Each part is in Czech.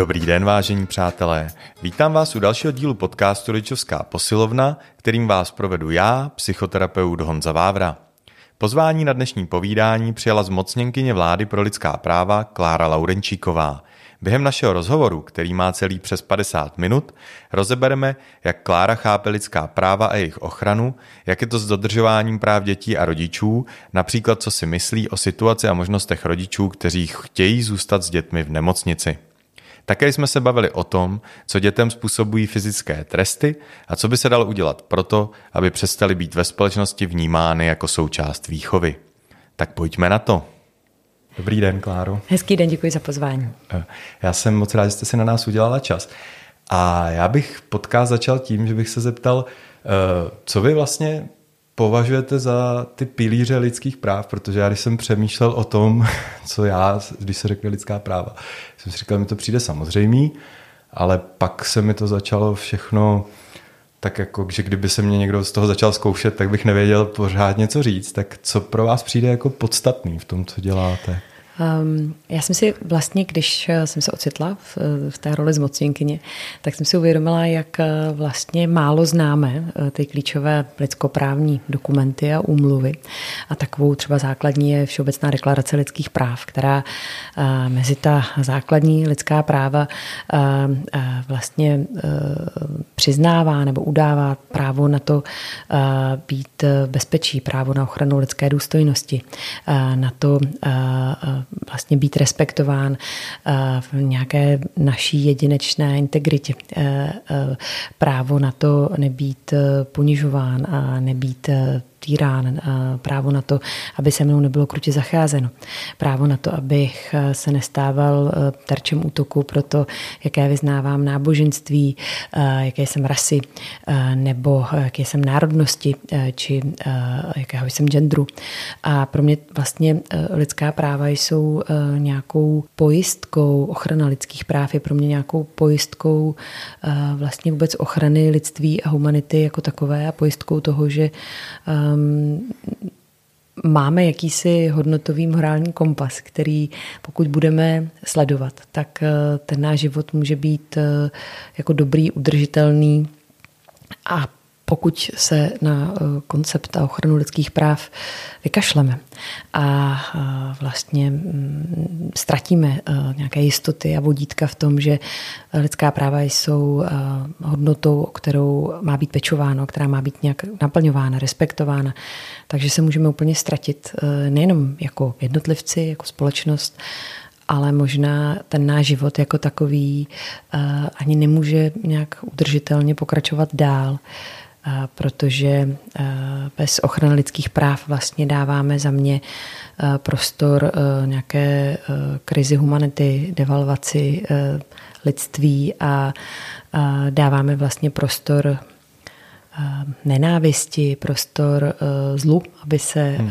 Dobrý den, vážení přátelé. Vítám vás u dalšího dílu podcastu Rodičovská posilovna, kterým vás provedu já, psychoterapeut Honza Vávra. Pozvání na dnešní povídání přijala zmocněnkyně vlády pro lidská práva Klára Laurenčíková. Během našeho rozhovoru, který má celý přes 50 minut, rozebereme, jak Klára chápe lidská práva a jejich ochranu, jak je to s dodržováním práv dětí a rodičů, například co si myslí o situaci a možnostech rodičů, kteří chtějí zůstat s dětmi v nemocnici. Také jsme se bavili o tom, co dětem způsobují fyzické tresty a co by se dalo udělat proto, aby přestali být ve společnosti vnímány jako součást výchovy. Tak pojďme na to. Dobrý den, Kláro. Hezký den, děkuji za pozvání. Eh, já jsem moc rád, že jste si na nás udělala čas. A já bych podcast začal tím, že bych se zeptal, eh, co vy vlastně považujete za ty pilíře lidských práv, protože já když jsem přemýšlel o tom, co já, když se řekne lidská práva, jsem si říkal, mi to přijde samozřejmý, ale pak se mi to začalo všechno tak jako, že kdyby se mě někdo z toho začal zkoušet, tak bych nevěděl pořád něco říct. Tak co pro vás přijde jako podstatný v tom, co děláte? Um, já jsem si vlastně, když eh, jsem se ocitla v, v té roli zmocněnkyně, tak jsem si uvědomila, jak eh, vlastně málo známe eh, ty klíčové lidskoprávní dokumenty a úmluvy. A takovou třeba základní je Všeobecná deklarace lidských práv, která mezi ta základní lidská práva vlastně přiznává nebo udává právo na to být bezpečí, právo na ochranu lidské důstojnosti, na to vlastně být respektován eh, v nějaké naší jedinečné integritě. Eh, eh, právo na to nebýt ponižován a nebýt týrán, právo na to, aby se mnou nebylo krutě zacházeno, právo na to, abych se nestával terčem útoku pro to, jaké vyznávám náboženství, jaké jsem rasy, nebo jaké jsem národnosti, či jakého jsem genderu. A pro mě vlastně lidská práva jsou nějakou pojistkou, ochrana lidských práv je pro mě nějakou pojistkou vlastně vůbec ochrany lidství a humanity jako takové a pojistkou toho, že um, máme jakýsi hodnotový morální kompas, který pokud budeme sledovat, tak uh, ten náš život může být uh, jako dobrý, udržitelný a pokud se na eh, koncept a ochranu lidských práv vykašleme a eh, vlastně mm, ztratíme eh, nějaké jistoty a vodítka v tom, že lidská práva jsou hodnotou, kterou má být pečováno, která má být nějak naplňována, respektována, takže se můžeme úplně ztratit nejenom jako jednotlivci, jako společnost, ale možná ten náš život jako takový ani nemůže nějak udržitelně pokračovat dál protože bez ochrany lidských práv vlastně dáváme za mě prostor nějaké krizi humanity, devalvaci lidství a dáváme vlastně prostor nenávisti, prostor zlu, aby se, hmm.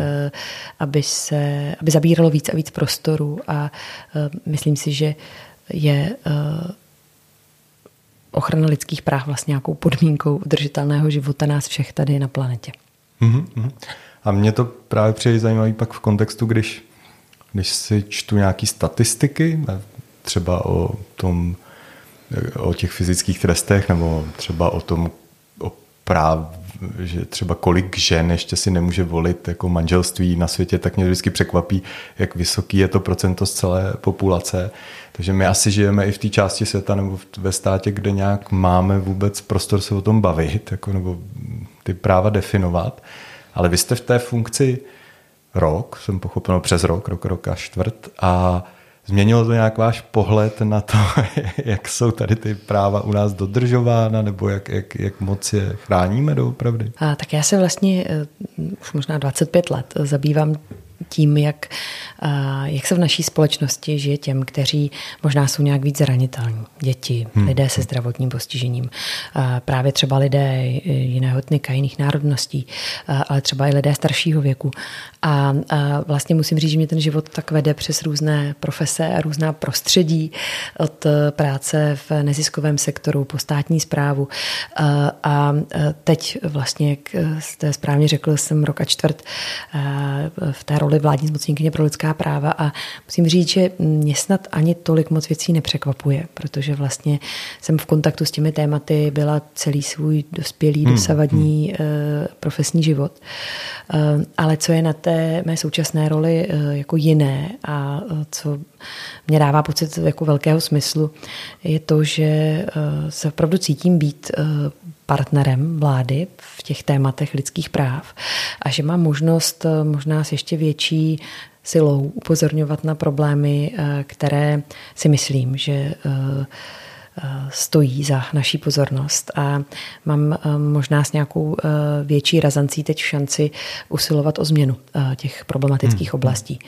aby se aby zabíralo víc a víc prostoru a myslím si, že je ochrana lidských práv vlastně nějakou podmínkou udržitelného života nás všech tady na planetě. Mm-hmm. A mě to právě přijde zajímavý pak v kontextu, když, když si čtu nějaké statistiky, třeba o tom, o těch fyzických trestech, nebo třeba o tom, o práv, že třeba kolik žen ještě si nemůže volit jako manželství na světě, tak mě vždycky překvapí, jak vysoký je to procento z celé populace. Takže my asi žijeme i v té části světa nebo ve státě, kde nějak máme vůbec prostor se o tom bavit, jako, nebo ty práva definovat. Ale vy jste v té funkci rok, jsem pochopil, no přes rok, rok, rok a čtvrt a Změnilo to nějak váš pohled na to, jak jsou tady ty práva u nás dodržována, nebo jak, jak, jak moc je chráníme doopravdy? A, tak já se vlastně eh, už možná 25 let zabývám tím, jak, jak se v naší společnosti žije těm, kteří možná jsou nějak víc zranitelní. Děti, hmm. lidé se zdravotním postižením, právě třeba lidé jiného etnika, jiných národností, ale třeba i lidé staršího věku. A vlastně musím říct, že mě ten život tak vede přes různé profese a různá prostředí, od práce v neziskovém sektoru po státní zprávu. A teď vlastně, jak jste správně řekl, jsem rok a čtvrt v té roli vládní zmocněnkyně pro lidská lidská práva a musím říct, že mě snad ani tolik moc věcí nepřekvapuje, protože vlastně jsem v kontaktu s těmi tématy byla celý svůj dospělý, hmm. dosavadní hmm. profesní život. Ale co je na té mé současné roli jako jiné a co mě dává pocit jako velkého smyslu, je to, že se opravdu cítím být partnerem vlády v těch tématech lidských práv a že mám možnost eh, možná s ještě větší silou upozorňovat na problémy, eh, které si myslím, že eh, stojí za naší pozornost a mám možná s nějakou větší razancí teď šanci usilovat o změnu těch problematických hmm. oblastí.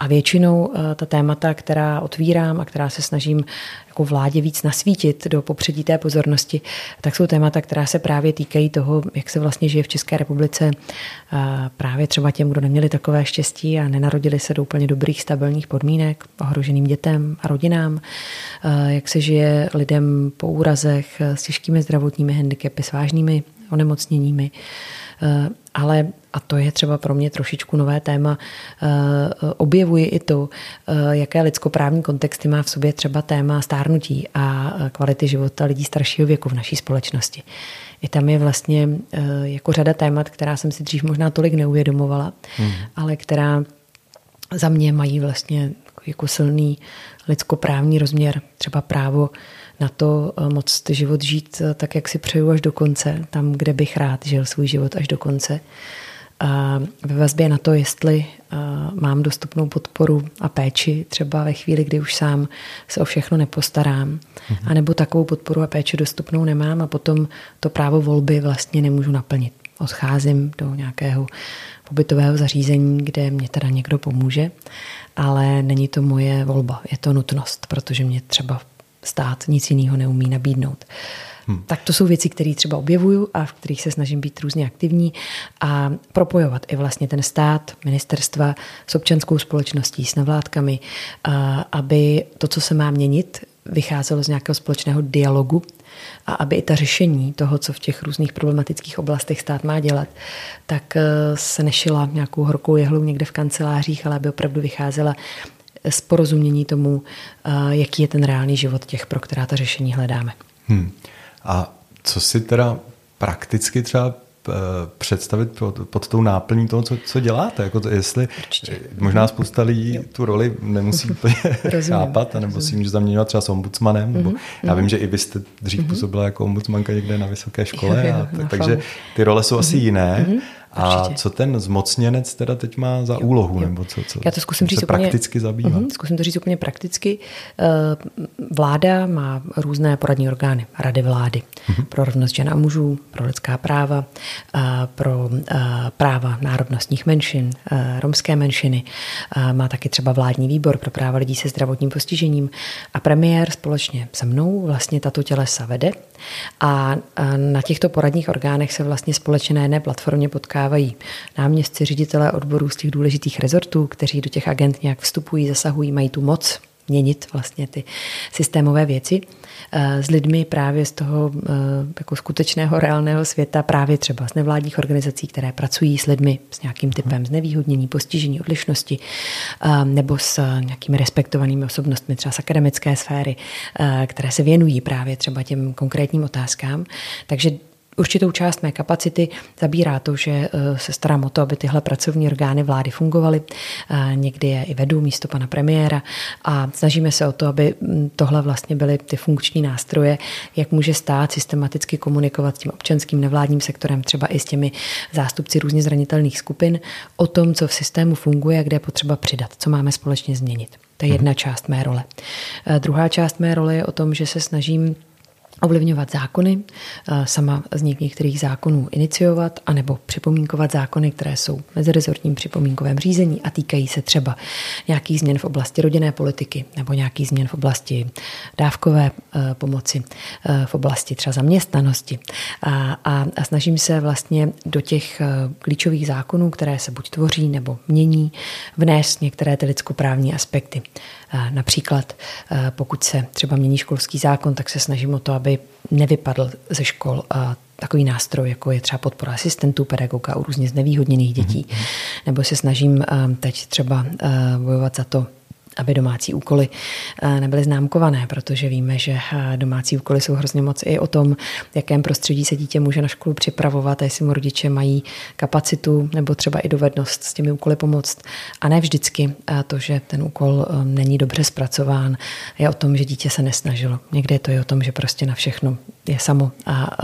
A většinou eh, ta témata, která otvírám a která se snažím jako vládě víc nasvítit do popředí té pozornosti, tak jsou témata, která se právě týkají toho, jak se vlastně žije v České republice právě třeba těm, kdo neměli takové štěstí a nenarodili se do úplně dobrých, stabilních podmínek, ohroženým dětem a rodinám, jak se žije lidem po úrazech s těžkými zdravotními handicapy, s vážnými onemocněními. Ale a to je třeba pro mě trošičku nové téma, eh, objevuji i to, eh, jaké lidskoprávní kontexty má v sobě třeba téma stárnutí a eh, kvality života lidí staršího věku v naší společnosti. I tam je vlastně jako řada témat, která jsem si dřív možná tolik neuvědomovala, hmm. ale která za mě mají vlastně jako silný lidskoprávní rozměr, třeba právo na to moc život žít tak, jak si přeju až do konce, tam, kde bych rád žil svůj život až do konce ve vazbě na to, jestli mám dostupnou podporu a péči třeba ve chvíli, kdy už sám se o všechno nepostarám, mm-hmm. anebo takovou podporu a péči dostupnou nemám a potom to právo volby vlastně nemůžu naplnit. Odcházím do nějakého pobytového zařízení, kde mě teda někdo pomůže, ale není to moje volba, je to nutnost, protože mě třeba stát nic jiného neumí nabídnout. Hmm. Tak to jsou věci, které třeba objevuju a v kterých se snažím být různě aktivní a propojovat i vlastně ten stát, ministerstva s občanskou společností, s nevládkami, aby to, co se má měnit, vycházelo z nějakého společného dialogu a aby i ta řešení toho, co v těch různých problematických oblastech stát má dělat, tak e, se nešila nějakou horkou jehlou někde v kancelářích, ale aby opravdu vycházela z porozumění tomu, e, jaký je ten reálný život těch, pro která ta řešení hledáme. Hmm. A co si teda prakticky třeba eh, představit pod, pod tou náplní toho, co, co děláte. Jako to, jestli Určitě. možná spousta lidí jo. tu roli nemusí úplně chápat, nebo si může zaměňovat třeba s ombudsmanem. Nebo, mm-hmm. Já vím, že i vy jste dřív mm-hmm. působila jako ombudsmanka někde na vysoké škole, jo, jo, a, takže ty role jsou mm-hmm. asi jiné. Mm-hmm. A Určitě. co ten zmocněnec teda teď má za jo, úlohu? Jo. Nebo co, co, Já to zkusím říct úplně, prakticky zabývá? Uh-huh, zkusím to říct úplně prakticky. Eh, vláda má různé poradní orgány, rady vlády uh-huh. pro rovnost žen a mužů, pro lidská práva, eh, pro eh, práva národnostních menšin, romské menšiny. Má taky třeba vládní výbor pro práva lidí se zdravotním postižením. A premiér společně se mnou vlastně tato tělesa vede. A na těchto poradních orgánech se vlastně jedné platformě potká setkávají náměstci, ředitelé odborů z těch důležitých rezortů, kteří do těch agent nějak vstupují, zasahují, mají tu moc měnit vlastně ty systémové věci eh, s lidmi právě z toho eh, jako skutečného reálného světa, právě třeba z nevládních organizací, které pracují s lidmi s nějakým typem znevýhodnění, postižení, odlišnosti eh, nebo s nějakými respektovanými osobnostmi třeba z akademické sféry, které se věnují právě třeba těm konkrétním otázkám. Takže Určitou část mé kapacity zabírá to, že eh, se starám o to, aby tyhle pracovní orgány vlády fungovaly. Eh, někdy je i vedu místo pana premiéra a snažíme se o to, aby mm, tohle vlastně byly ty funkční nástroje, jak může stát systematicky komunikovat s tím občanským nevládním sektorem, třeba i s těmi zástupci různě zranitelných skupin, o tom, co v systému funguje a kde je potřeba přidat, co máme společně změnit. To je jedna část mé role. Eh, druhá část mé role je o tom, že se snažím ovlivňovat zákony, eh, sama z některých zákonů iniciovat, anebo připomínkovat zákony, které jsou v mezirezortním připomínkovém řízení a týkají se třeba nějakých změn v oblasti rodinné politiky nebo nějakých změn v oblasti dávkové eh, pomoci, eh, v oblasti třeba zaměstnanosti. A, a, a snažím se vlastně do těch klíčových zákonů, které se buď tvoří nebo mění, vnést některé ty lidskoprávní aspekty. Například pokud se třeba mění školský zákon, tak se snažím o to, aby nevypadl ze škol takový nástroj, jako je třeba podpora asistentů, pedagoga u různě znevýhodněných dětí, mm-hmm. nebo se snažím teď třeba bojovat za to, aby domácí úkoly eh, nebyly známkované, protože víme, že eh, domácí úkoly jsou hrozně moc i o tom, v jakém prostředí se dítě může na školu připravovat a jestli mu rodiče mají kapacitu nebo třeba i dovednost s těmi úkoly pomoct. A ne vždycky a to, že ten úkol eh, není dobře zpracován, je o tom, že dítě se nesnažilo. Někdy je to i o tom, že prostě na všechno je samo a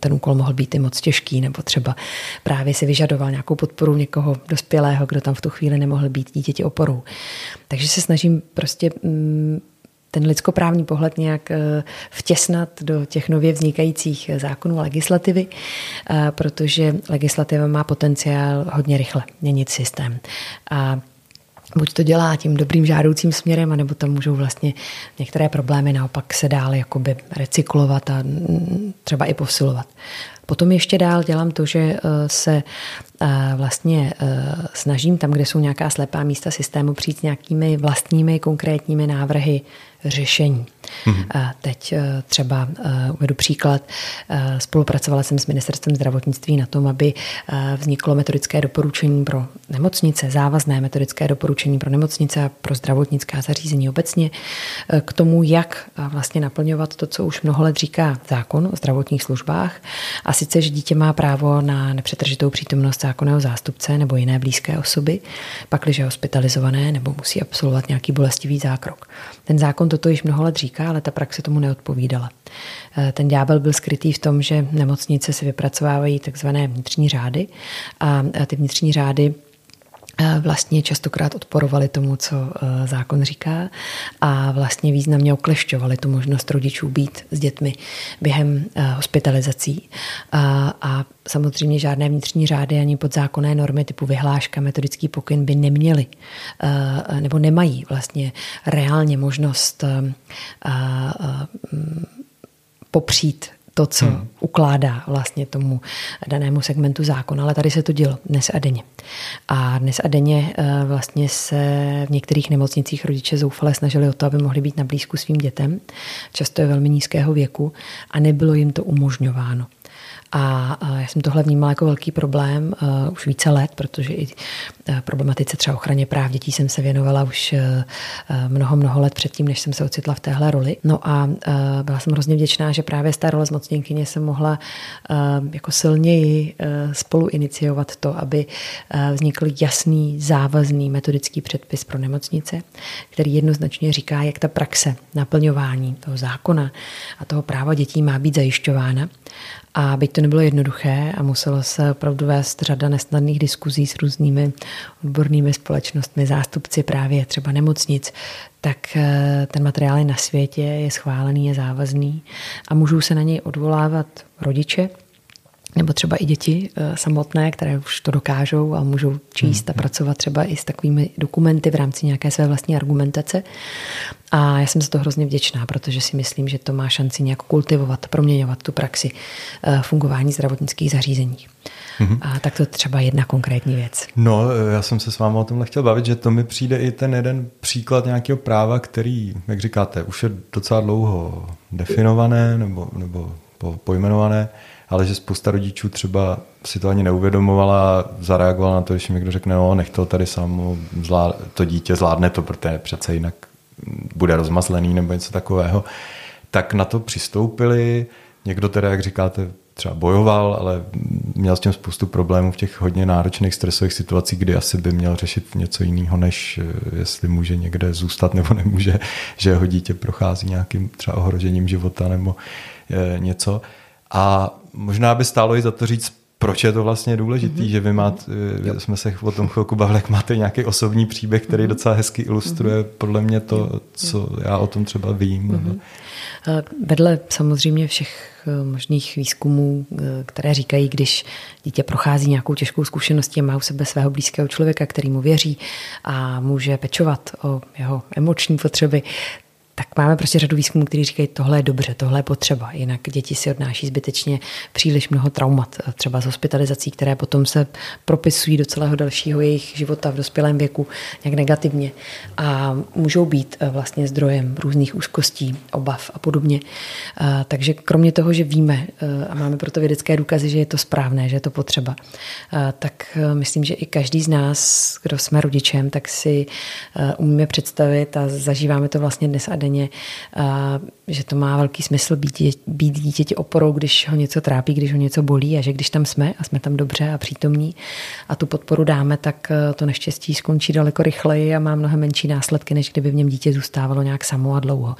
ten úkol mohl být i moc těžký, nebo třeba právě si vyžadoval nějakou podporu někoho dospělého, kdo tam v tu chvíli nemohl být dítěti oporou. Takže se snažím prostě mm, ten lidskoprávní pohled nějak eh, vtěsnat do těch nově vznikajících zákonů a legislativy, eh, protože legislativa má potenciál hodně rychle měnit systém. A buď to dělá tím dobrým žádoucím směrem, anebo tam můžou vlastně některé problémy naopak se dál jakoby recyklovat a mm, třeba i posilovat. Potom ještě dál dělám to, že eh, se eh, vlastně eh, snažím tam, kde jsou nějaká slepá místa systému, přijít s nějakými vlastními konkrétními návrhy řešení. Mm-hmm. Teď třeba uvedu příklad. Spolupracovala jsem s ministerstvem zdravotnictví na tom, aby vzniklo metodické doporučení pro nemocnice, závazné metodické doporučení pro nemocnice a pro zdravotnická zařízení obecně k tomu, jak vlastně naplňovat to, co už mnoho let říká zákon o zdravotních službách a sice, že dítě má právo na nepřetržitou přítomnost zákonného zástupce nebo jiné blízké osoby, pakliže je hospitalizované nebo musí absolvovat nějaký bolestivý zákrok. Ten zákon toto již mnoho let říká, ale ta praxe tomu neodpovídala. Eh, ten ďábel byl skrytý v tom, že nemocnice si vypracovávají takzvané vnitřní řády a ty vnitřní řády vlastně častokrát odporovali tomu, co eh, zákon říká a vlastně významně oklešťovali tu možnost rodičů být s dětmi během eh, hospitalizací. A, a samozřejmě žádné vnitřní řády ani podzákonné normy typu vyhláška, metodický pokyn by neměly nebo nemají vlastně reálně možnost popřít to, co hmm. ukládá vlastně tomu danému segmentu zákona, ale tady se to dělo dnes a denně. A dnes a denně eh, vlastně se v některých nemocnicích rodiče zoufale snažili o to, aby mohli být na blízku svým dětem. Často je velmi nízkého věku a nebylo jim to umožňováno. A já jsem tohle vnímala jako velký problém uh, už více let, protože i uh, problematice třeba ochraně práv dětí jsem se věnovala už uh, mnoho, mnoho let předtím, než jsem se ocitla v téhle roli. No a byla jsem hrozně vděčná, že právě z té role zmocněnkyně jsem mohla jako silněji spolu iniciovat to, aby vznikl jasný, závazný metodický předpis pro nemocnice, který jednoznačně říká, jak ta praxe naplňování toho zákona a toho práva dětí má být zajišťována. A byť to nebylo jednoduché a muselo se opravdu vést řada nesnadných diskuzí s různými odbornými společnostmi, zástupci právě třeba nemocnic, tak eh, ten materiál je na světě, je schválený, je závazný a můžou se na něj odvolávat rodiče, nebo třeba i děti eh, samotné, které už to dokážou a můžou číst a hmm. pracovat třeba i s takovými dokumenty v rámci nějaké své vlastní argumentace. A já jsem za to hrozně vděčná, protože si myslím, že to má šanci nějak kultivovat, proměňovat tu praxi eh, fungování zdravotnických zařízení. Mm-hmm. A tak to třeba jedna konkrétní věc. No, já jsem se s vámi o tomhle chtěl bavit, že to mi přijde i ten jeden příklad nějakého práva, který, jak říkáte, už je docela dlouho definované nebo, nebo pojmenované, ale že spousta rodičů třeba si to ani neuvědomovala a zareagovala na to, když mi někdo řekne, no, nech to tady samo, to dítě zvládne to, protože přece jinak bude rozmazlený nebo něco takového, tak na to přistoupili. Někdo teda, jak říkáte, třeba bojoval, ale měl s tím spoustu problémů v těch hodně náročných stresových situacích, kdy asi by měl řešit něco jiného, než eh, jestli může někde zůstat nebo nemůže, že jeho dítě prochází nějakým třeba ohrožením života nebo eh, něco. A možná by stálo i za to říct, proč je to vlastně důležité, mm-hmm. že vy máte, mm-hmm. jsme se o tom chvilku bavili, jak máte nějaký osobní příběh, který mm-hmm. docela hezky ilustruje mm-hmm. podle mě to, co já o tom třeba vím. Mm-hmm. Vedle samozřejmě všech eh, možných výzkumů, které říkají, když dítě prochází nějakou těžkou zkušeností, má u sebe svého blízkého člověka, který mu věří a může pečovat o jeho emoční potřeby, tak máme prostě řadu výzkumů, kteří říkají, tohle je dobře, tohle je potřeba. Jinak děti si odnáší zbytečně příliš mnoho traumat, třeba z hospitalizací, které potom se propisují do celého dalšího jejich života v dospělém věku nějak negativně a můžou být eh, vlastně zdrojem různých úzkostí, obav a podobně. Eh, takže kromě toho, že víme eh, a máme proto vědecké důkazy, že je to správné, že je to potřeba, tak myslím, že i každý z nás, kdo jsme rodičem, tak si umíme představit a zažíváme to vlastně dnes a denně, že to má velký smysl být, být dítěti oporou, když ho něco trápí, když ho něco bolí a že když tam jsme a jsme tam dobře a přítomní a tu podporu dáme, tak to neštěstí skončí daleko rychleji a má mnohem menší následky, než kdyby v něm dítě zůstávalo nějak samo a dlouho.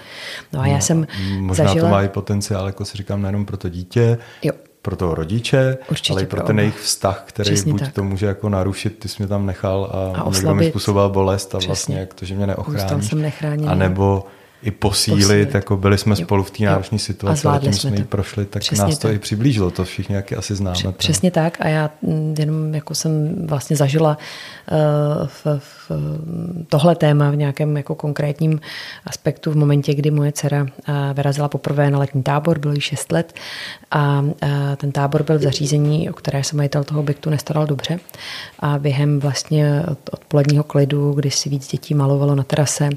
No a já no, jsem Možná zažila... to má i potenciál, jako si říkám, nejenom pro to dítě, jo pro toho rodiče, Určitě ale i pro, pro ten jejich vztah, který Přesně buď tak. to může jako narušit, ty jsi mě tam nechal a, a někdo mi způsoboval bolest a Přesně. vlastně jak to, že mě neochráníš. A nebo i posílit, posílit. jako byli jsme spolu v té náročné situaci, a tím jsme ji prošli, tak Přesně nás to tak. i přiblížilo, to všichni jak asi známe. Přesně, přesně tak a já jenom jako jsem vlastně zažila uh, v, v, tohle téma v nějakém jako konkrétním aspektu v momentě, kdy moje dcera uh, vyrazila poprvé na letní tábor, bylo jí 6 let a uh, ten tábor byl v zařízení, o které se majitel toho objektu nestaral dobře a během vlastně odpoledního klidu, kdy si víc dětí malovalo na terase,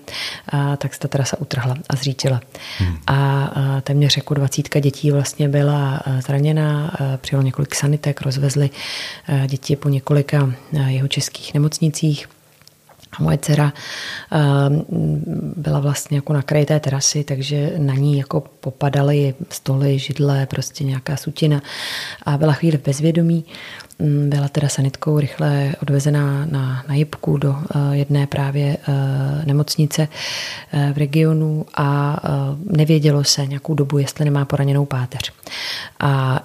tak se ta terasa utrhla a zřítila. Hmm. A téměř jako dvacítka dětí vlastně byla zraněná, přijelo několik sanitek, rozvezli děti po několika jeho českých nemocnicích. A moje dcera byla vlastně jako na kraji té terasy, takže na ní jako popadaly stoly, židle, prostě nějaká sutina a byla chvíli bezvědomí. Mm, byla teda sanitkou rychle odvezená na, na Jibku do uh, jedné právě uh, nemocnice uh, v regionu a nevědělo se nějakou dobu, jestli nemá poraněnou páteř. A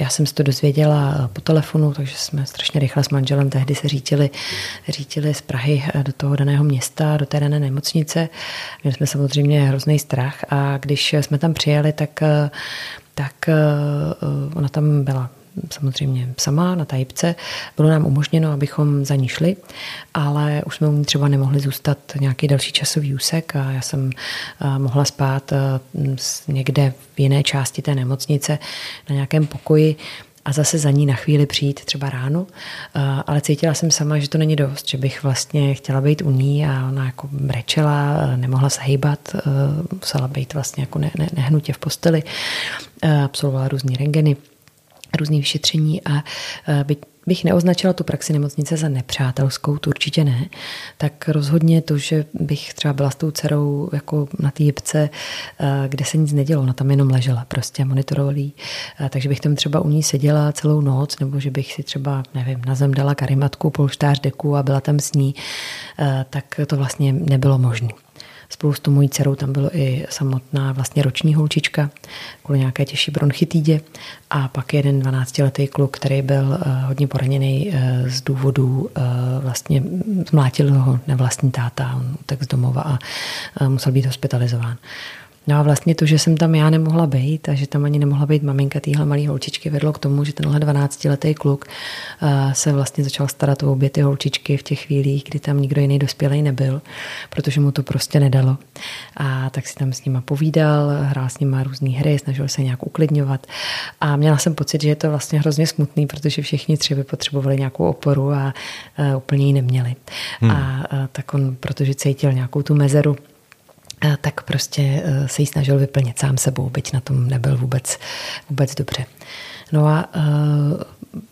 já jsem si to dozvěděla po telefonu, takže jsme strašně rychle s manželem tehdy se řítili, řítili z Prahy do toho daného města, do té dané nemocnice. Měli jsme samozřejmě hrozný strach a když jsme tam přijeli, tak tak ona tam byla samozřejmě sama na tajipce. Bylo nám umožněno, abychom za ní šli, ale už jsme u ní třeba nemohli zůstat nějaký další časový úsek a já jsem eh, mohla spát eh, někde v jiné části té nemocnice na nějakém pokoji, a zase za ní na chvíli přijít třeba ráno, eh, ale cítila jsem sama, že to není dost, že bych vlastně chtěla být u ní a ona jako brečela, nemohla se hejbat, musela být vlastně jako ne, ne, nehnutě v posteli, absolvovala různé rengeny různý vyšetření a e, byť bych neoznačila tu praxi nemocnice za nepřátelskou, to určitě ne, tak rozhodně to, že bych třeba byla s tou dcerou jako na té jibce, e, kde se nic nedělo, ona tam jenom ležela, prostě monitorovali, e, takže bych tam třeba u ní seděla celou noc, nebo že bych si třeba, nevím, na zem dala karimatku, polštář deku a byla tam s ní, tak to vlastně nebylo možné. Spolu s tou mojí dcerou tam bylo i samotná vlastně roční holčička kvůli nějaké těžší bronchitidě a pak jeden 12-letý kluk, který byl eh, hodně poraněný eh, z důvodu eh, vlastně zmlátil ho nevlastní táta, on utek z domova a musel být hospitalizován. No a vlastně to, že jsem tam já nemohla být a že tam ani nemohla být maminka téhle malé holčičky, vedlo k tomu, že tenhle 12-letý kluk eh, se vlastně začal starat o obě ty holčičky v těch chvílích, kdy tam nikdo jiný dospělý nebyl, protože mu to prostě nedalo. A tak si tam s nima povídal, hrál s nima různé hry, snažil se nějak uklidňovat. A měla jsem pocit, že je to vlastně hrozně smutný, protože všichni tři by potřebovali nějakou oporu a uh, úplně ji neměli. Hmm. A uh, tak on, protože cítil nějakou tu mezeru, tak prostě eh, se jí snažil vyplnit sám sebou, byť na tom nebyl vůbec, vůbec dobře. No a uh,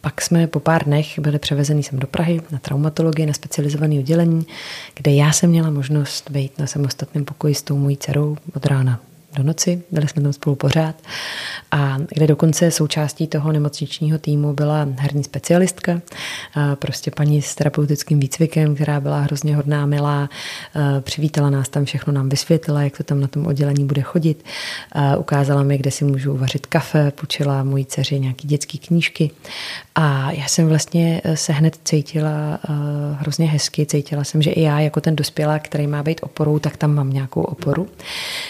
pak jsme po pár dnech byli převezeni sem do Prahy na traumatologii, na specializované oddělení, kde já jsem měla možnost být na samostatném pokoji s tou mojí dcerou od rána do noci, byli jsme tam spolu pořád. A kde dokonce součástí toho nemocničního týmu byla herní specialistka, prostě paní s terapeutickým výcvikem, která byla hrozně hodná, milá, přivítala nás tam, všechno nám vysvětlila, jak to tam na tom oddělení bude chodit, ukázala mi, kde si můžu uvařit kafe, půjčila mojí dceři nějaký dětské knížky. A já jsem vlastně se hned cítila hrozně hezky, cítila jsem, že i já jako ten dospělák, který má být oporou, tak tam mám nějakou oporu.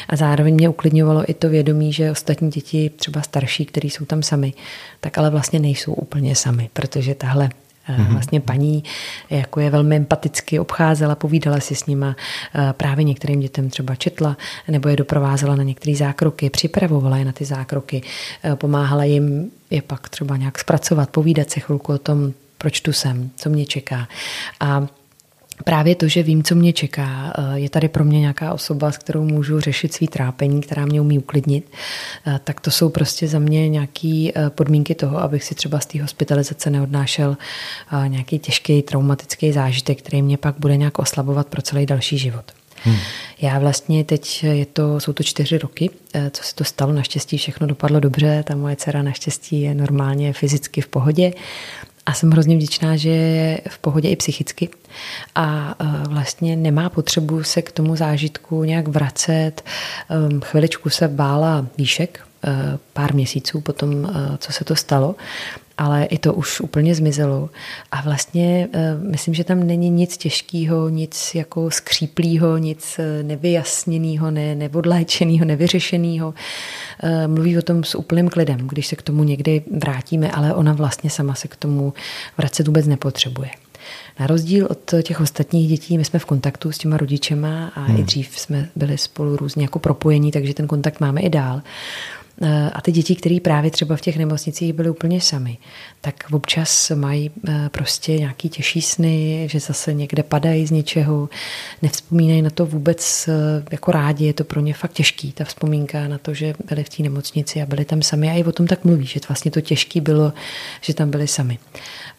A zároveň mě uklidňovalo i to vědomí, že ostatní děti, třeba starší, kteří jsou tam sami, tak ale vlastně nejsou úplně sami, protože tahle Mm-hmm. Vlastně paní jako je velmi empaticky obcházela, povídala si s nima, právě některým dětem třeba četla, nebo je doprovázela na některé zákroky, připravovala je na ty zákroky, pomáhala jim je pak třeba nějak zpracovat, povídat si chvilku o tom, proč tu jsem, co mě čeká. A Právě to, že vím, co mě čeká, eh, je tady pro mě nějaká osoba, s kterou můžu řešit svý trápení, která mě umí uklidnit, eh, tak to jsou prostě za mě nějaké eh, podmínky toho, abych si třeba z té hospitalizace neodnášel nějaký těžký traumatický zážitek, který mě pak bude nějak oslabovat pro celý další život. Hmm. Já vlastně teď, je to, jsou to čtyři roky, co se to stalo, naštěstí všechno dopadlo dobře, ta moje dcera naštěstí je normálně fyzicky v pohodě a jsem hrozně vděčná, že je v pohodě i psychicky a e, vlastně nemá potřebu se k tomu zážitku nějak vracet. Chviličku se bála výšek, e, pár měsíců potom, e, co se to stalo, ale i to už úplně zmizelo. A vlastně myslím, že tam není nic těžkého, nic jako skříplého, nic nevyjasněného, ne, neodléčeného, nevyřešeného. Mluví o tom s úplným klidem, když se k tomu někdy vrátíme, ale ona vlastně sama se k tomu vracet vůbec nepotřebuje. Na rozdíl od těch ostatních dětí, my jsme v kontaktu s těma rodičema a hmm. i dřív jsme byli spolu různě jako propojení, takže ten kontakt máme i dál. Eh, a ty děti, které právě třeba v těch nemocnicích byly úplně sami, tak občas mají eh, prostě nějaký těžší sny, že zase někde padají z něčeho, nevzpomínají na to vůbec eh, jako rádi, je to pro ně fakt těžký, ta vzpomínka na to, že byli v té nemocnici a byli tam sami a i o tom tak mluví, že vlastně to těžký bylo, že tam byli sami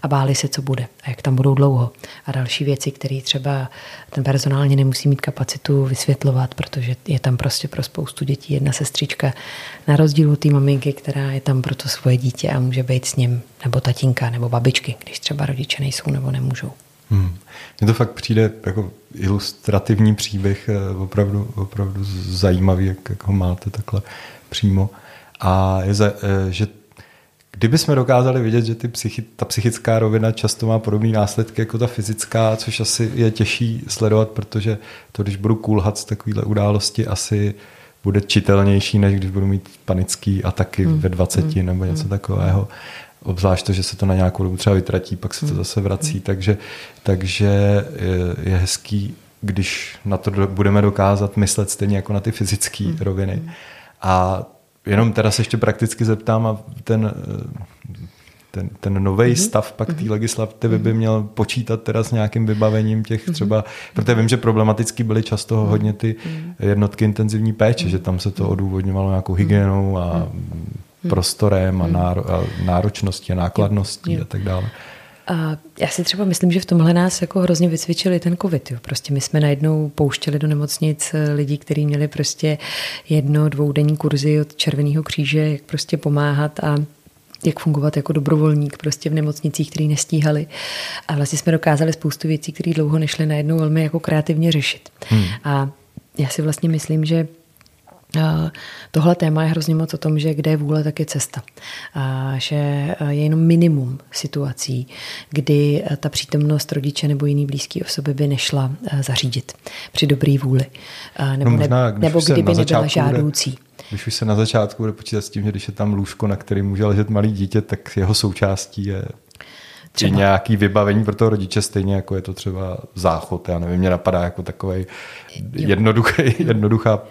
a báli se, co bude a jak tam budou dlouho. A další věci, které třeba ten personálně nemusí mít kapacitu vysvětlovat, protože je tam prostě pro spoustu dětí jedna sestřička, na rozdíl od té maminky, která je tam pro to svoje dítě a může být s ním, nebo tatínka, nebo babičky, když třeba rodiče nejsou nebo nemůžou. Hmm. Mně to fakt přijde jako ilustrativní příběh, eh, opravdu, opravdu zajímavý, jak, jak ho máte takhle přímo. A je za, eh, že Kdyby jsme dokázali vidět, že ty psychi, ta psychická rovina často má podobné následky jako ta fyzická, což asi je těžší sledovat, protože to, když budu kulhat z takovéhle události, asi bude čitelnější, než když budu mít panický ataky hmm. ve 20 hmm. nebo něco hmm. takového. Obzvlášť to, že se to na nějakou dobu třeba vytratí, pak se to hmm. zase vrací. Hmm. Takže, takže je, je hezký, když na to budeme dokázat myslet stejně jako na ty fyzické hmm. roviny. A jenom teda se ještě prakticky zeptám a ten, ten, ten nový mm-hmm. stav pak té mhm. legislativy by mhm. měl počítat teda s nějakým vybavením těch mm-hmm. třeba, protože vím, že problematický byly často hodně ty jednotky intenzivní péče, mm-hmm. že tam se to odůvodňovalo nějakou hygienou a mm-hmm. prostorem a, náro, a náročností a nákladností mm-hmm. a tak dále. A já si třeba myslím, že v tomhle nás jako hrozně vycvičili ten covid. Jo. Prostě my jsme najednou pouštěli do nemocnic eh, lidí, kteří měli prostě jedno, dvoudenní kurzy od Červeného kříže, jak prostě pomáhat a jak fungovat jako dobrovolník prostě v nemocnicích, který nestíhali. A vlastně jsme dokázali spoustu věcí, které dlouho nešly najednou velmi jako kreativně řešit. Hmm. A já si vlastně myslím, že Tohle téma je hrozně moc o tom, že kde je vůle, tak je cesta. A že je jenom minimum situací, kdy ta přítomnost rodiče nebo jiný blízký osoby by nešla zařídit při dobrý vůli. Nebo, no možná, ne, nebo kdyby nebyla žádoucí. Bude, když už se na začátku bude počítat s tím, že když je tam lůžko, na kterém může ležet malý dítě, tak jeho součástí je Třeba. nějaký vybavení pro toho rodiče, stejně jako je to třeba záchod. Já nevím, mě napadá jako takový jednoduchý, jednoduchá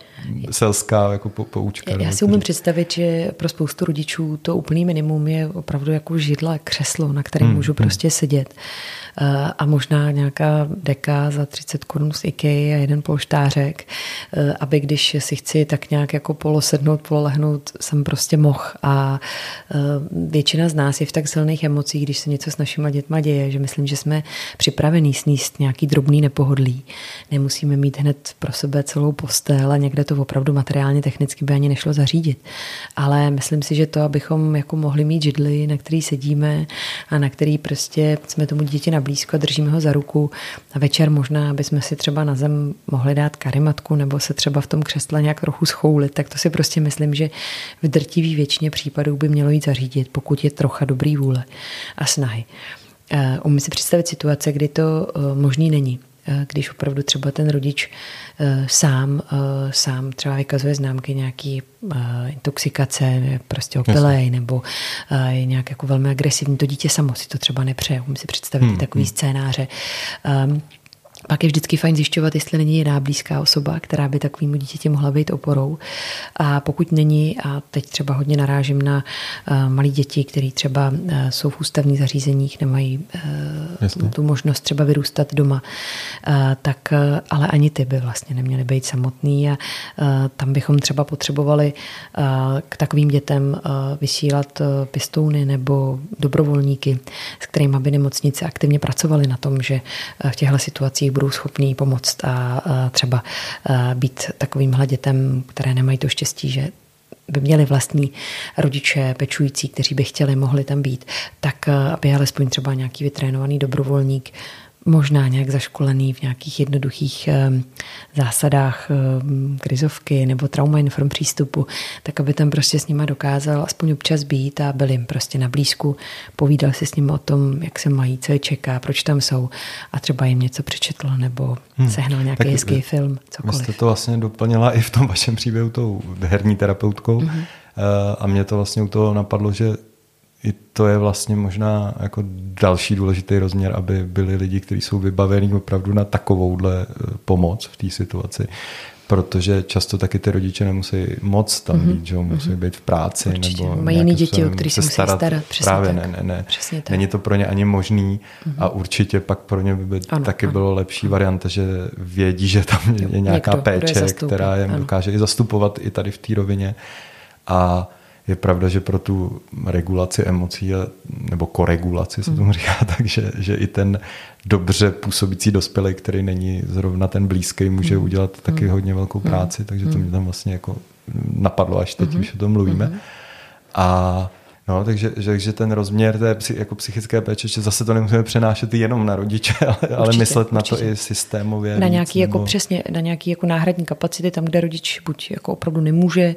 selská jako poučka. Já si umím představit, že pro spoustu rodičů to úplný minimum je opravdu jako židle, křeslo, na kterém hmm, můžu hmm. prostě sedět. Eh, a možná nějaká deka za 30 korun z IKEA a jeden polštářek, eh, aby když si chci tak nějak jako polosednout, pololehnout, jsem prostě mohl. A eh, většina z nás je v tak silných emocích, když se něco s našima dětma děje, že myslím, že jsme připravení sníst nějaký drobný nepohodlí. Nemusíme mít hned pro sebe celou postel a někde to opravdu materiálně technicky by ani nešlo zařídit. Ale myslím si, že to, abychom jako mohli mít židly, na který sedíme a na který prostě jsme tomu dítě blízko a držíme ho za ruku a večer možná, aby jsme si třeba na zem mohli dát karimatku nebo se třeba v tom křesle nějak trochu schoulit, tak to si prostě myslím, že v drtivý většině případů by mělo jít zařídit, pokud je trocha dobrý vůle a snahy. Eh, umím si představit situace, kdy to eh, možný není když opravdu třeba ten rodič sám, sám třeba vykazuje známky nějaký intoxikace, prostě opilej, nebo je nějak jako velmi agresivní, to dítě samo si to třeba nepřeje. Umím si představit hmm, takový hmm. scénáře. Pak je vždycky fajn zjišťovat, jestli není jiná blízká osoba, která by takovému dítěti mohla být oporou. A pokud není, a teď třeba hodně narážím na uh, malé děti, které třeba uh, jsou v ústavních zařízeních, nemají uh, tu možnost třeba vyrůstat doma, tak ale ani ty by vlastně neměly být samotný a tam bychom třeba potřebovali k takovým dětem vysílat pistouny nebo dobrovolníky, s kterými by nemocnice aktivně pracovali na tom, že v těchto situacích budou schopní pomoct a, třeba být takovým dětem, které nemají to štěstí, že by měli vlastní rodiče pečující, kteří by chtěli, mohli tam být, tak aby alespoň třeba nějaký vytrénovaný dobrovolník možná nějak zaškolený v nějakých jednoduchých zásadách krizovky nebo trauma inform přístupu, tak aby tam prostě s nima dokázal aspoň občas být a byl jim prostě na blízku, povídal si s nimi o tom, jak se mají, co je čeká, proč tam jsou a třeba jim něco přečetl nebo hmm. sehnal nějaký hezký film, cokoliv. Vy jste to vlastně doplnila i v tom vašem příběhu tou herní terapeutkou mm-hmm. a mě to vlastně u toho napadlo, že i to je vlastně možná jako další důležitý rozměr, aby byli lidi, kteří jsou vybavení opravdu na takovouhle eh, pomoc v té situaci. Protože často taky ty rodiče nemusí moc tam mm-hmm. být, že musí mm-hmm. být v práci. Určitě. nebo Mají jiný děti, o kterých se musí starat. starat. Přesně Právě tak. ne, ne, ne. Přesně tak. Není to pro ně ani možný mm-hmm. a určitě pak pro ně by ano, taky ano. bylo lepší varianta, že vědí, že tam je nějaká Někdo, péče, je která je dokáže i zastupovat i tady v té rovině. A je pravda, že pro tu regulaci emocí, nebo koregulaci se tomu hmm. říká, takže že i ten dobře působící dospělý, který není zrovna ten blízký, může hmm. udělat taky hmm. hodně velkou práci, takže to mě tam vlastně jako napadlo, až teď už o tom mluvíme. A No, takže že, že ten rozměr té psy, jako psychické péče, že zase to nemusíme přenášet jenom na rodiče, ale, určitě, ale myslet určitě. na to i systémově. Na víc, nějaký jako nebo... přesně, na nějaký jako náhradní kapacity, tam, kde rodič buď jako opravdu nemůže,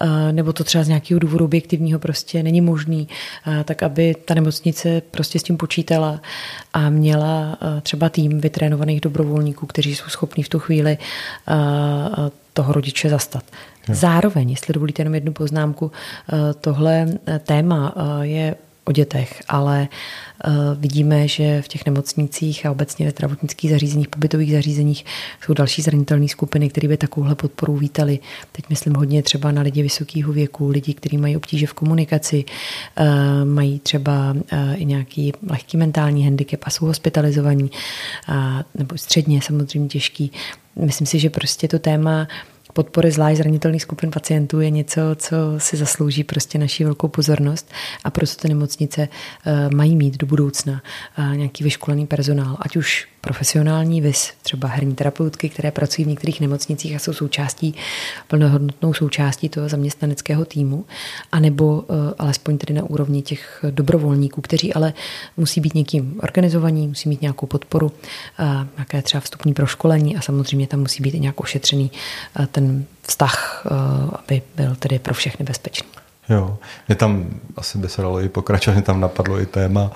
eh, nebo to třeba z nějakého důvodu objektivního prostě není možný, eh, tak aby ta nemocnice prostě s tím počítala a měla eh, třeba tým vytrénovaných dobrovolníků, kteří jsou schopní v tu chvíli toho rodiče zastat. Zároveň, jestli dovolíte jenom jednu poznámku, eh, tohle eh, téma eh, je o dětech, ale vidíme, že v těch nemocnicích a obecně ve zdravotnických zařízeních, pobytových zařízeních jsou další zranitelné skupiny, které by takovouhle podporu vítali. Teď myslím hodně třeba na lidi vysokého věku, lidi, kteří mají obtíže v komunikaci, mají třeba i nějaký lehký mentální handicap a jsou hospitalizovaní, nebo středně samozřejmě těžký. Myslím si, že prostě to téma podpory zvlášť zranitelných skupin pacientů je něco, co si zaslouží prostě naší velkou pozornost a proto ty nemocnice eh, mají mít do budoucna eh, nějaký vyškolený personál, ať už profesionální vis, třeba herní terapeutky, které pracují v některých nemocnicích a jsou součástí, plnohodnotnou součástí toho zaměstnaneckého týmu, anebo uh, alespoň tedy na úrovni těch dobrovolníků, kteří ale musí být někým organizovaní, musí mít nějakou podporu, nějaké třeba vstupní proškolení a samozřejmě tam musí být i nějak ošetřený ten vztah, uh, aby byl tedy pro všechny bezpečný. Jo, mě tam asi by se dalo i pokračovat, mě tam napadlo i téma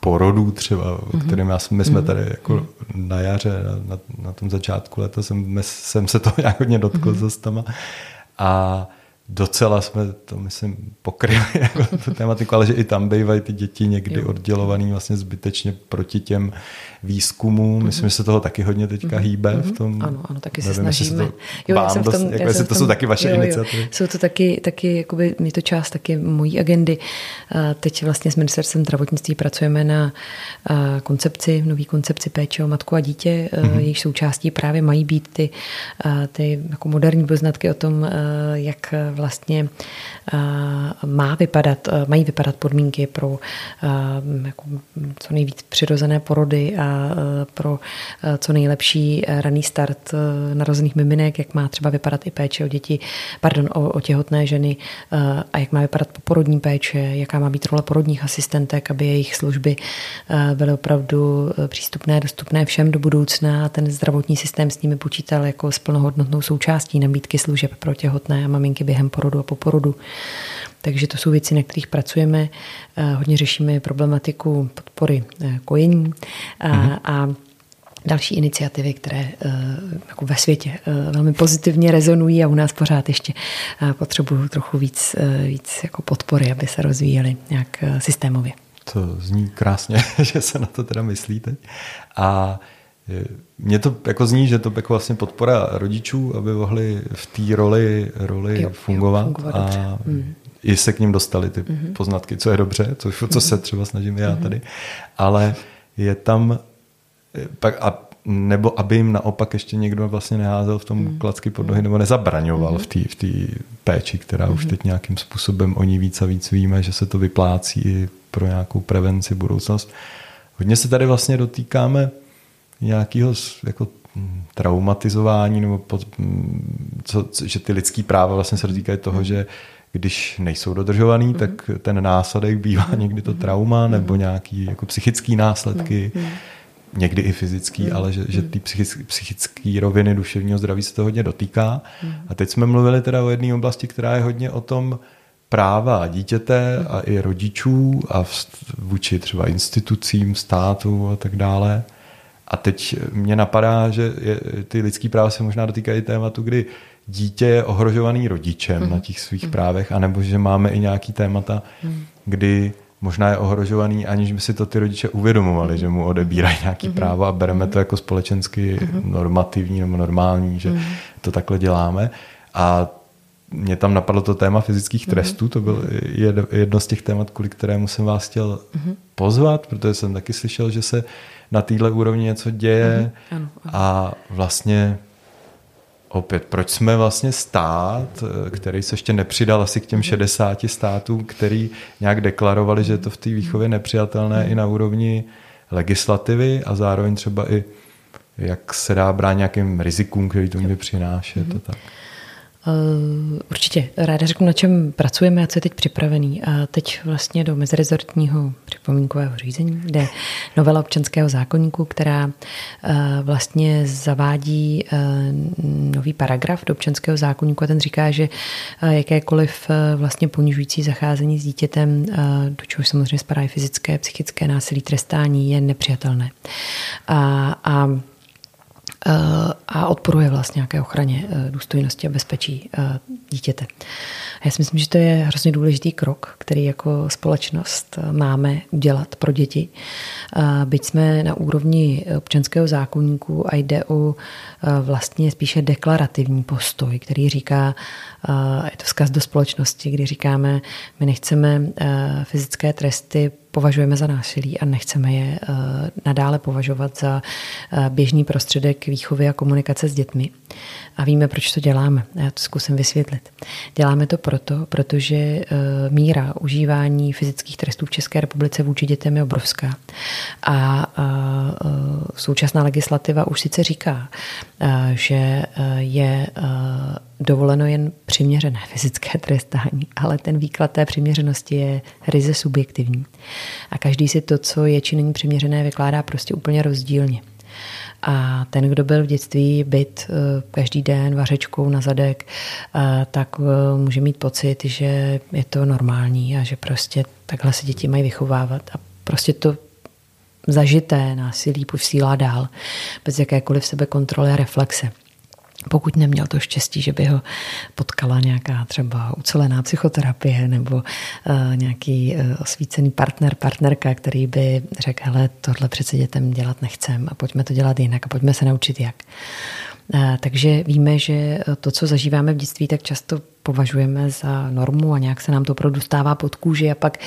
porodů třeba, mm-hmm. kterým já, my jsme mhm. tady jako mm-hmm. na jaře, na, na, tom začátku leta jsem, jsem se toho nějak hodně dotkl mm-hmm. s tama. A docela jsme to, myslím, pokryli jako tu tématiku, ale že i tam bývají ty děti někdy jo. oddělovaný vlastně zbytečně proti těm výzkumům. Mm-hmm. Myslím, že se toho taky hodně teďka mm-hmm. hýbe v mhm. tom. Ano, ano, taky se nevím, snažíme. To jo, já jsem v tom, dost, jako, jsem to tom, jsou taky vaše jo, iniciativy. Jo. Jsou to taky, taky jakoby, je to část taky mojí agendy. Teď vlastně s ministerstvem zdravotnictví pracujeme na koncepci, nový koncepci péče o matku a dítě. Mm-hmm. Jejich součástí právě mají být ty, ty jako moderní poznatky o tom, jak vlastně má vypadat, mají vypadat podmínky pro jako co nejvíc přirozené porody a pro co nejlepší raný start narozených miminek, jak má třeba vypadat i péče o děti, pardon, o, o těhotné ženy a jak má vypadat poporodní péče, jaká má být role porodních asistentek, aby jejich služby byly opravdu přístupné, dostupné všem do budoucna a ten zdravotní systém s nimi počítal jako s plnohodnotnou součástí nabídky služeb pro těhotné a maminky během porodu a po porodu. Takže to jsou věci, na kterých pracujeme. Eh, hodně řešíme problematiku podpory eh, kojení a, mm-hmm. a další iniciativy, které jako ve světě velmi pozitivně rezonují a u nás pořád ještě potřebují trochu víc, víc jako podpory, aby se rozvíjely nějak systémově. To zní krásně, že se na to teda myslíte. A mně to jako zní, že to jako vlastně podpora rodičů, aby mohli v té roli, roli jo, fungovat, jo, fungovat a mm. i se k ním dostali ty mm-hmm. poznatky, co je dobře, co, co mm-hmm. se třeba snažím já mm-hmm. tady, ale je tam pak a nebo aby jim naopak ještě někdo vlastně neházel v tom mm. klacky pod nohy nebo nezabraňoval mm. v té v tý péči, která mm. už teď nějakým způsobem oni víc a víc víme, že se to vyplácí i pro nějakou prevenci budoucnost. Hodně se tady vlastně dotýkáme nějakého jako mm, traumatizování, nebo pod, mm, co, že ty lidský práva vlastně se dotýkají toho, že když nejsou dodržovaný, mm-hmm. tak ten následek bývá někdy to trauma nebo nějaký jako psychický následky, mm-hmm. někdy i fyzický, mm-hmm. ale že, že ty psychické, psychické roviny duševního zdraví se to hodně dotýká. Mm-hmm. A teď jsme mluvili teda o jedné oblasti, která je hodně o tom práva dítěte a i rodičů a vůči třeba institucím, státu a tak dále. A teď mě napadá, že je, ty lidský práva se možná dotýkají tématu, kdy dítě je ohrožovaný rodičem mm. na těch svých mm. právech, anebo že máme i nějaký témata, mm. kdy možná je ohrožovaný, aniž by si to ty rodiče uvědomovali, mm. že mu odebírají nějaký mm. práva a bereme mm. to jako společensky mm. normativní nebo normální, že mm. to takhle děláme. A mě tam napadlo to téma fyzických trestů, to byl jedno z těch témat, kvůli kterému jsem vás chtěl pozvat, protože jsem taky slyšel, že se na téhle úrovni něco děje mm-hmm. ano, ano. a vlastně opět, proč jsme vlastně stát, který se ještě nepřidal asi k těm 60 mhm. státům, který nějak deklarovali, že je to v té výchově nepřijatelné mm. i na úrovni legislativy a zároveň třeba i jak se dá brát nějakým rizikům, který to může přinášet. Mm. tak. Eh, určitě. Ráda řeknu, na čem pracujeme a co je teď připravený. A teď vlastně do mezirezortního připomínkového řízení jde novela občanského zákonníku, která eh, vlastně zavádí eh, nový paragraf do občanského zákonníku a ten říká, že jakékoliv vlastně ponižující zacházení s dítětem, do čehož samozřejmě spadá i fyzické, psychické násilí, trestání, je nepřijatelné. A, a a odporuje vlastně nějaké ochraně eh, důstojnosti a bezpečí eh, dítěte. A já si myslím, že to je hrozně důležitý krok, který jako společnost eh, máme udělat pro děti. Byť jsme na úrovni občanského zákonníku a jde o vlastně spíše deklarativní postoj, který říká, je to vzkaz do společnosti, kdy říkáme, my nechceme fyzické tresty považujeme za násilí a nechceme je eh, nadále považovat za eh, běžný prostředek výchovy a komunikace s dětmi. A víme, proč to děláme. Já to zkusím vysvětlit. Děláme to proto, protože eh, míra užívání fyzických trestů v České republice vůči dětem je obrovská. A současná legislativa už sice říká, že je dovoleno jen přiměřené fyzické trestání, ale ten výklad té přiměřenosti je ryze subjektivní. A každý si to, co je či není přiměřené, vykládá prostě úplně rozdílně. A ten, kdo byl v dětství byt eh, každý den vařečkou na zadek, eh, tak eh, může mít pocit, že je to normální a že prostě takhle se děti mají vychovávat. A prostě to zažité násilí posílá dál, bez jakékoliv sebekontroly a reflexe pokud neměl to štěstí, že by ho potkala nějaká třeba ucelená psychoterapie nebo uh, nějaký uh, osvícený partner, partnerka, který by řekl, hele, tohle přece dětem dělat nechcem a pojďme to dělat jinak a pojďme se naučit jak. Uh, takže víme, že to, co zažíváme v dětství, tak často považujeme za normu a nějak se nám to opravdu stává pod kůži a pak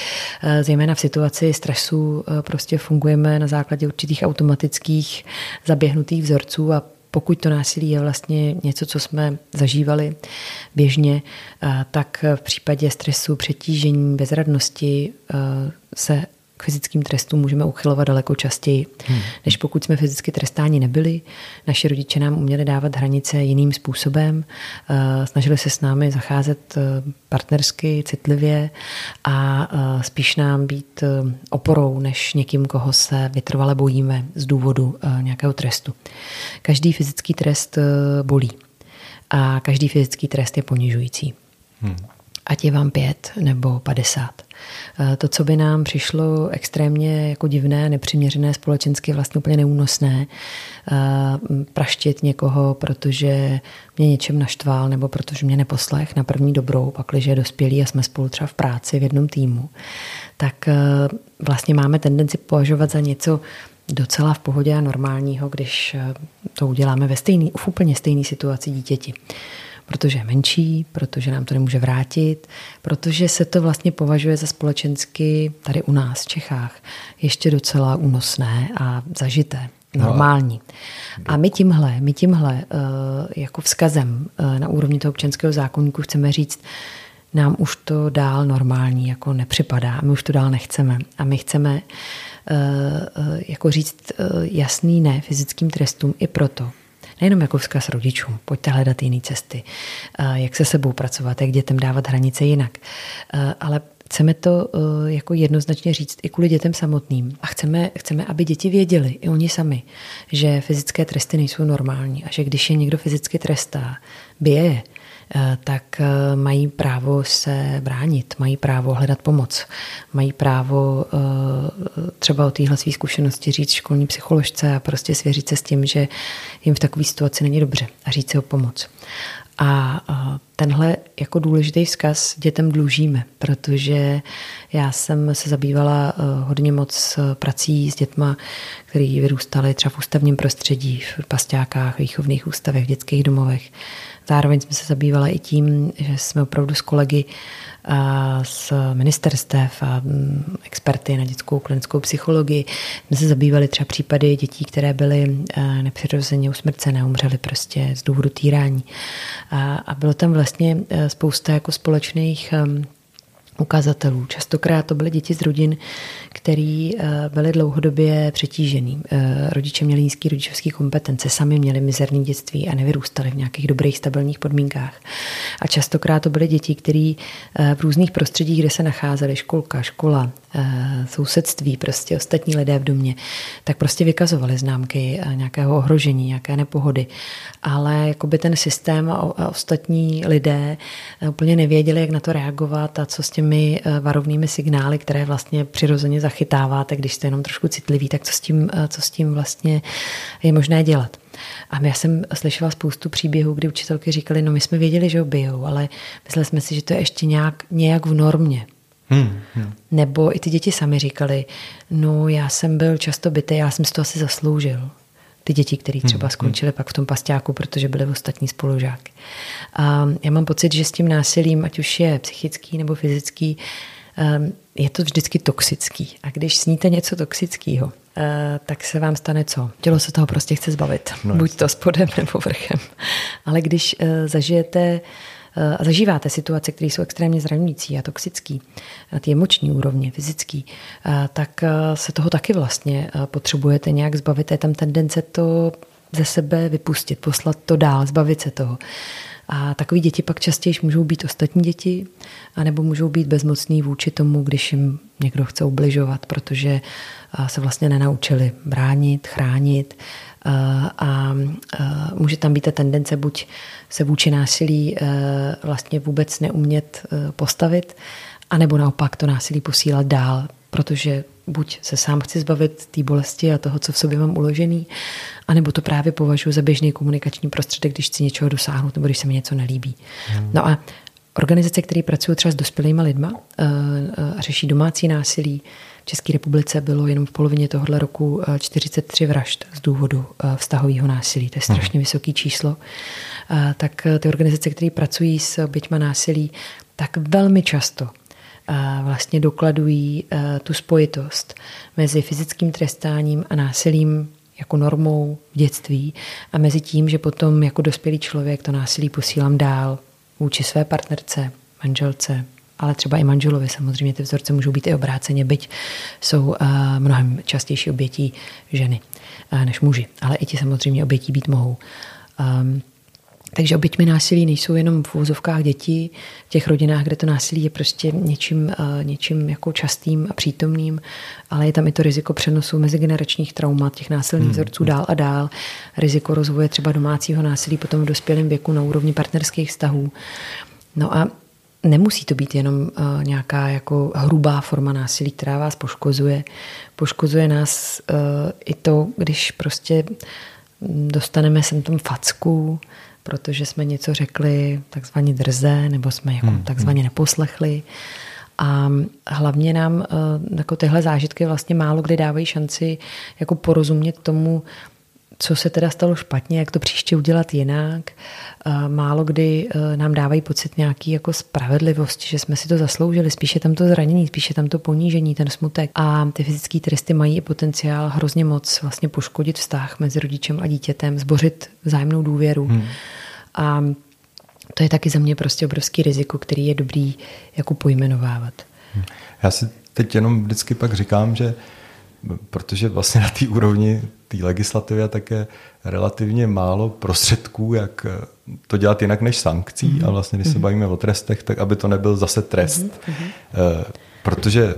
zejména v situaci stresu prostě fungujeme na základě určitých automatických zaběhnutých vzorců a pokud to násilí je vlastně něco, co jsme zažívali běžně, tak v případě stresu, přetížení, bezradnosti se k fyzickým trestům můžeme uchylovat daleko častěji, hmm. než pokud jsme fyzicky trestáni nebyli. Naši rodiče nám uměli dávat hranice jiným způsobem, eh, snažili se s námi zacházet eh, partnersky, citlivě a eh, spíš nám být oporou, než někým, koho se vytrvale bojíme z důvodu nějakého trestu. Každý fyzický trest bolí a každý fyzický trest je ponižující. Hmm. Ať je vám pět nebo padesát. Eh, to, co by nám přišlo extrémně jako divné, nepřiměřené, společensky vlastně úplně neúnosné, eh, praštit někoho, protože mě něčem naštval nebo protože mě neposlech na první dobrou, pak, když je dospělý a jsme spolu třeba v práci v jednom týmu, tak eh, vlastně máme tendenci považovat za něco docela v pohodě a normálního, když to uděláme ve stejný, v úplně stejné situaci dítěti protože je menší, protože nám to nemůže vrátit, protože se to vlastně považuje za společensky tady u nás v Čechách ještě docela únosné a zažité normální. A my tímhle, my tímhle eh, jako vzkazem eh, na úrovni toho občanského zákonníku chceme říct, nám už to dál normální jako nepřipadá a my už to dál nechceme. A my chceme eh, jako říct jasný ne fyzickým trestům i proto, nejenom jako vzkaz rodičům, pojďte hledat jiné cesty, jak se sebou pracovat, jak dětem dávat hranice jinak, ale Chceme to jako jednoznačně říct i kvůli dětem samotným. A chceme, chceme, aby děti věděli, i oni sami, že fyzické tresty nejsou normální a že když je někdo fyzicky trestá, bije je, tak eh, mají právo se bránit, mají právo hledat pomoc, mají právo eh, třeba o téhle své zkušenosti říct školní psycholožce a prostě svěřit se s tím, že jim v takové situaci není dobře a říct si o pomoc. A tenhle jako důležitý vzkaz dětem dlužíme, protože já jsem se zabývala hodně moc prací s dětma, který vyrůstali třeba v ústavním prostředí, v pastákách, výchovných ústavech, v dětských domovech. Zároveň jsme se zabývali i tím, že jsme opravdu s kolegy z ministerstev a mm, experty na dětskou klinickou psychologii. jsme se zabývali třeba případy dětí, které byly nepřirozeně usmrcené, umřely prostě z důvodu týrání. A bylo tam vlastně e, spousta jako společných ukazatelů. Častokrát to byly děti z rodin, které eh, byly dlouhodobě přetížený. Eh, rodiče měli nízké rodičovské kompetence, sami měli mizerné dětství a nevyrůstali v nějakých dobrých, stabilních podmínkách. A častokrát to byly děti, které eh, v různých prostředích, kde se nacházely, školka, škola, sousedství, prostě ostatní lidé v domě, tak prostě vykazovali známky nějakého ohrožení, nějaké nepohody. Ale jakoby ten systém a ostatní lidé úplně nevěděli, jak na to reagovat a co s těmi varovnými signály, které vlastně přirozeně zachytáváte, když jste jenom trošku citlivý, tak co s tím, eh, co s tím vlastně je možné dělat. A já jsem slyšela spoustu příběhů, kdy učitelky říkali, no my jsme věděli, že ho bijou, ale mysleli jsme si, že to je ještě nějak, nějak v normě. Hmm, hmm. Nebo i ty děti sami říkali, no já jsem byl často bytý, já jsem si to asi zasloužil. Ty děti, které třeba hmm, skončily hmm. pak v tom pastáku, protože byly v ostatní spolužáky. A já mám pocit, že s tím násilím, ať už je psychický nebo fyzický, Ehm, je to vždycky toxický. A když sníte něco toxického, eh, tak se vám stane co? Tělo se toho prostě chce zbavit. No, Buď to spodem nebo vrchem. Ale když eh, zažijete a zažíváte situace, které jsou extrémně zraňující a toxický, na ty emoční úrovně, fyzický, tak se toho taky vlastně potřebujete nějak zbavit. Je tam tendence to ze sebe vypustit, poslat to dál, zbavit se toho. A takový děti pak častěji můžou být ostatní děti, anebo můžou být bezmocní vůči tomu, když jim někdo chce ubližovat, protože se vlastně nenaučili bránit, chránit. A může tam být ta tendence buď se vůči násilí vlastně vůbec neumět postavit, anebo naopak to násilí posílat dál, protože buď se sám chci zbavit té bolesti a toho, co v sobě mám uložený, anebo to právě považuji za běžný komunikační prostředek, když chci něčeho dosáhnout nebo když se mi něco nelíbí. Hmm. No a organizace, které pracují třeba s dospělými lidma eh, eh, a řeší domácí násilí, v České republice bylo jenom v polovině tohohle roku 43 eh, vražd z důvodu vztahového násilí. To je strašně hmm. vysoké číslo. Tak ty organizace, které pracují s oběťma násilí, tak velmi často vlastně dokladují tu spojitost mezi fyzickým trestáním a násilím jako normou v dětství a mezi tím, že potom jako dospělý člověk to násilí posílám dál vůči své partnerce, manželce, ale třeba i manželovi. Samozřejmě ty vzorce můžou být i obráceně, byť jsou mnohem častější obětí ženy než muži, ale i ti samozřejmě obětí být mohou. Takže oběťmi násilí nejsou jenom v úzovkách dětí, v těch rodinách, kde to násilí je prostě něčím, eh, něčím jako častým a přítomným, ale je tam i to riziko přenosu mezigeneračních traumat, těch násilných hmm. vzorců dál a dál, riziko rozvoje třeba domácího násilí potom v dospělém věku na úrovni partnerských vztahů. No a nemusí to být jenom uh, nějaká jako hrubá forma násilí, která vás poškozuje. Poškozuje nás uh, i to, když prostě dostaneme sem tam facku, protože jsme něco řekli takzvaně drze, nebo jsme jako hmm. takzvaně neposlechli. A hlavně nám jako tyhle zážitky vlastně málo kdy dávají šanci jako porozumět tomu, co se teda stalo špatně, jak to příště udělat jinak. Málo kdy e, nám dávají pocit nějaký jako spravedlivosti, že jsme si to zasloužili, spíše tam to zranění, spíše tam to ponížení, ten smutek. A ty fyzické tresty mají i potenciál hrozně moc vlastně poškodit vztah mezi rodičem a dítětem, zbořit vzájemnou důvěru. Hmm. A to je taky za mě prostě obrovský riziko, který je dobrý jako pojmenovávat. Já si teď jenom vždycky pak říkám, že protože vlastně na té úrovni té legislativy je relativně málo prostředků, jak to dělat jinak než sankcí. Mm-hmm. A vlastně, když se mhm. bavíme o trestech, tak aby to nebyl zase trest. Mm-hmm. Protože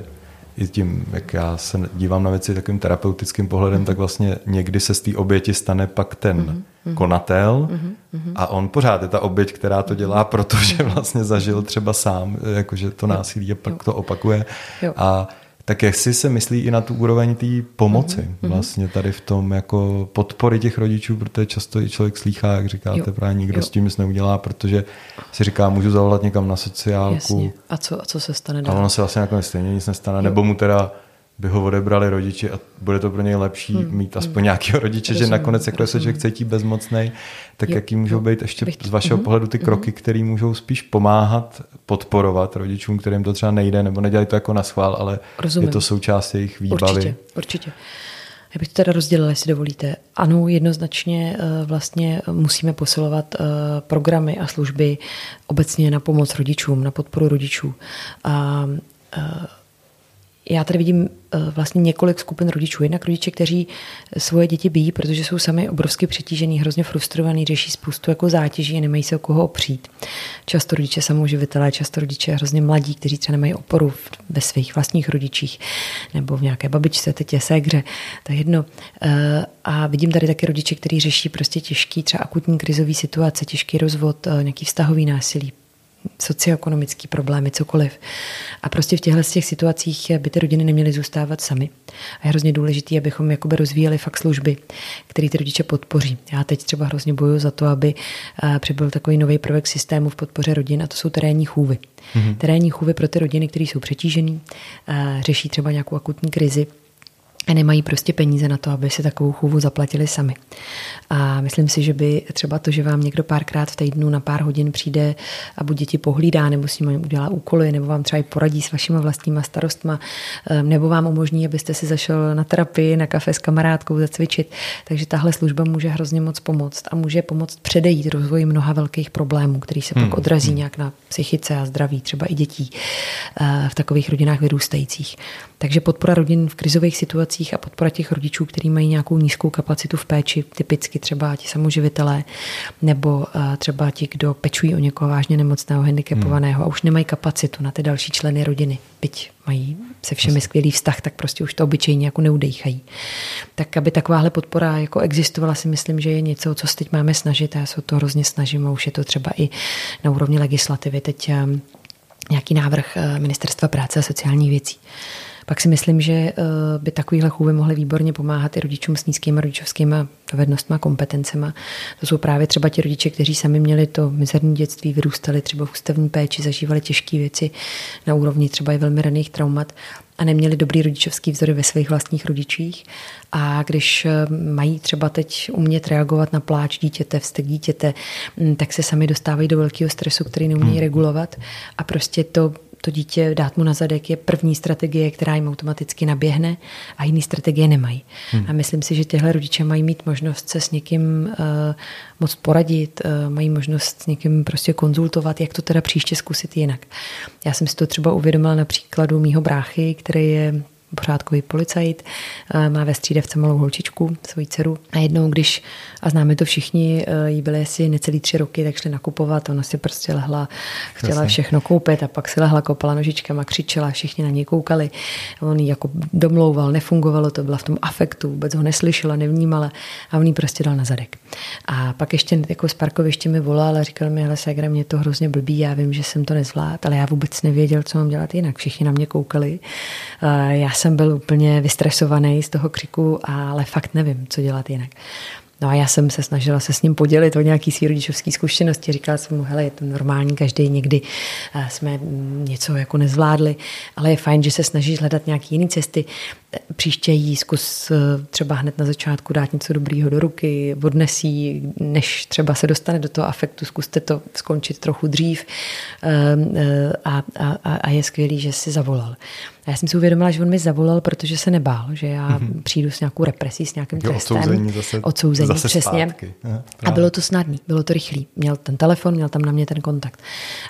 i tím, jak já se dívám na věci takovým terapeutickým pohledem, mm-hmm. tak vlastně někdy se z té oběti stane pak ten mm-hmm. konatel mm-hmm. a on pořád je ta oběť, která to dělá, protože vlastně zažil třeba sám, jakože to násilí a pak to opakuje. Jo. A tak jestli se myslí i na tu úroveň té pomoci mm-hmm. vlastně tady v tom jako podpory těch rodičů, protože často i člověk slýchá, jak říkáte, jo. právě nikdo jo. s tím nic neudělá, protože si říká, můžu zavolat někam na sociálku. Jasně. A co, a co se stane dál? A ono se vlastně nakonec stejně nic nestane, jo. nebo mu teda by ho odebrali rodiči a bude to pro něj lepší hmm. mít aspoň hmm. nějakého rodiče, rozumím, že nakonec jako se člověk cítí bezmocný, tak jo, jaký můžou být ještě Bych... z vašeho uh-huh. pohledu ty mhm. kroky, které můžou spíš pomáhat, podporovat rodičům, kterým to třeba nejde, nebo nedělají to jako na schvál, ale rozumím. je to součást jejich výbavy. Určitě, určitě. Já bych to teda rozdělila, jestli dovolíte. Ano, jednoznačně eh, vlastně musíme posilovat eh, programy a služby obecně na pomoc rodičům, na podporu rodičů. A eh, já tady vidím eh, vlastně několik skupin rodičů. Jednak rodiče, kteří svoje děti bijí, protože jsou sami obrovsky přetížený, hrozně frustrovaný, řeší spoustu jako zátěží a nemají se o koho opřít. Často rodiče samouživitelé, často rodiče hrozně mladí, kteří třeba nemají oporu ve svých vlastních rodičích nebo v nějaké babičce, tetě, ségře, je jedno. Eh, a vidím tady taky rodiče, kteří řeší prostě těžký, třeba akutní krizový situace, těžký rozvod, eh, nějaký vztahový násilí, socioekonomické problémy, cokoliv. A prostě v těchto těch situacích by ty rodiny neměly zůstávat sami. A je hrozně důležité, abychom jakoby rozvíjeli fakt služby, které ty rodiče podpoří. Já teď třeba hrozně bojuji za to, aby eh, přibyl takový nový prvek systému v podpoře rodin, a to jsou terénní chůvy. Mm-hmm. Terénní chůvy pro ty rodiny, které jsou přetížené, eh, řeší třeba nějakou akutní krizi, a nemají prostě peníze na to, aby si takovou chůvu zaplatili sami. A myslím si, že by třeba to, že vám někdo párkrát v týdnu na pár hodin přijde a buď děti pohlídá, nebo s nimi udělá úkoly, nebo vám třeba i poradí s vašimi vlastníma starostma, ehm, nebo vám umožní, abyste si zašel na terapii, na kafe s kamarádkou zacvičit. Takže tahle služba může hrozně moc pomoct a může pomoct předejít rozvoji mnoha velkých problémů, který se hmm. pak odrazí hmm. nějak na psychice a zdraví třeba i dětí eh, v takových rodinách vyrůstajících. Takže podpora rodin v krizových situacích a podpora těch rodičů, kteří mají nějakou nízkou kapacitu v péči, typicky třeba ti samoživitelé, nebo eh, třeba ti, kdo pečují o někoho vážně nemocného, handicapovaného hmm. a už nemají kapacitu na ty další členy rodiny, byť mají se všemi skvělý vztah, tak prostě už to obyčejně jako neudejchají. Tak aby takováhle podpora jako existovala, si myslím, že je něco, co se teď máme snažit a já se o to hrozně snažím a už je to třeba i na úrovni legislativy. Teď eh, nějaký návrh eh, Ministerstva práce a sociálních věcí pak si myslím, že eh, by takovýhle chůvy mohly výborně pomáhat i rodičům s nízkými rodičovskými dovednostmi a kompetencemi. To jsou právě třeba ti rodiče, kteří sami měli to mizerní dětství, vyrůstali třeba v ústavní péči, zažívali těžké věci na úrovni třeba i velmi raných traumat a neměli dobrý rodičovský vzory ve svých vlastních rodičích. A když eh, mají třeba teď umět reagovat na pláč dítěte, vztek dítěte, hm, tak se sami dostávají do velkého stresu, který neumějí hmm. regulovat a prostě to to dítě dát mu na zadek je první strategie, která jim automaticky naběhne a jiný strategie nemají. Hmm. A myslím si, že těhle rodiče mají mít možnost se s někým uh, moc poradit, uh, mají možnost s někým prostě konzultovat, jak to teda příště zkusit jinak. Já jsem si to třeba uvědomila na příkladu mýho bráchy, který je pořádkový policajt, má ve střídavce malou holčičku, svoji dceru. A jednou, když, a známe to všichni, jí byly asi necelý tři roky, tak šli nakupovat, ona si prostě lehla, chtěla Jasně. všechno koupit a pak si lehla, kopala nožičkama, křičela, všichni na něj koukali. On jí jako domlouval, nefungovalo to, byla v tom afektu, vůbec ho neslyšela, nevnímala a on jí prostě dal na zadek. A pak ještě jako z parkoviště mi volal a říkal mi, hele, Segra, mě to hrozně blbý, já vím, že jsem to nezvlád, ale já vůbec nevěděl, co mám dělat jinak. Všichni na mě koukali. Já jsem byl úplně vystresovaný z toho křiku, ale fakt nevím, co dělat jinak. No a já jsem se snažila se s ním podělit o nějaký svý rodičovský zkušenosti. Říkala jsem mu, hele, je to normální, každý někdy eh, jsme něco jako nezvládli, ale je fajn, že se snažíš hledat nějaké jiné cesty. Příště jí zkus eh, třeba hned na začátku dát něco dobrýho do ruky, odnesí, než třeba se dostane do toho afektu, zkuste to skončit trochu dřív eh, a, a, a je skvělý, že si zavolal. A já jsem si uvědomila, že on mi zavolal, protože se nebál, že já mm-hmm. přijdu s nějakou represí, s nějakým trestem. Odsouzení zase, odsouzení zase přesně. Zpátky. a bylo to snadný, bylo to rychlý. Měl ten telefon, měl tam na mě ten kontakt.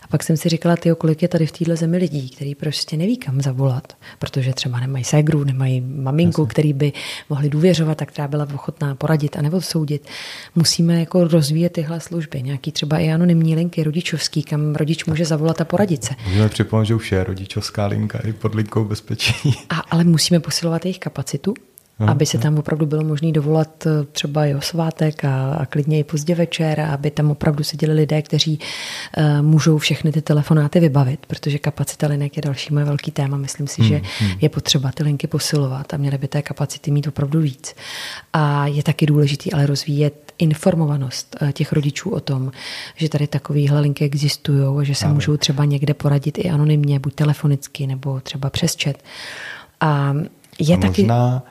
A pak jsem si říkala, ty kolik je tady v téhle zemi lidí, kteří prostě neví, kam zavolat, protože třeba nemají ségru, nemají maminku, Jasně. který by mohli důvěřovat a která byla ochotná poradit a nebo soudit. Musíme jako rozvíjet tyhle služby, nějaký třeba i anonymní linky rodičovský, kam rodič může zavolat a poradit se. Můžeme připomenout, že už je rodičovská linka i pod linkou bezpečí. A, ale musíme posilovat jejich kapacitu, no, aby se tam opravdu bylo možné dovolat eh, třeba i o svátek a, a klidně i pozdě večer, a aby tam opravdu seděli lidé, kteří uh, můžou všechny ty telefonáty vybavit, protože kapacita linek je další moje velký téma. Myslím si, hmm, že hmm. je potřeba ty linky posilovat a měly by té kapacity mít opravdu víc. A je taky důležitý ale rozvíjet informovanost uh, těch rodičů o tom, že tady takovéhle linky existují a že se můžou třeba někde poradit i anonymně, buď telefonicky nebo třeba přes chat. A je a taky... Možná,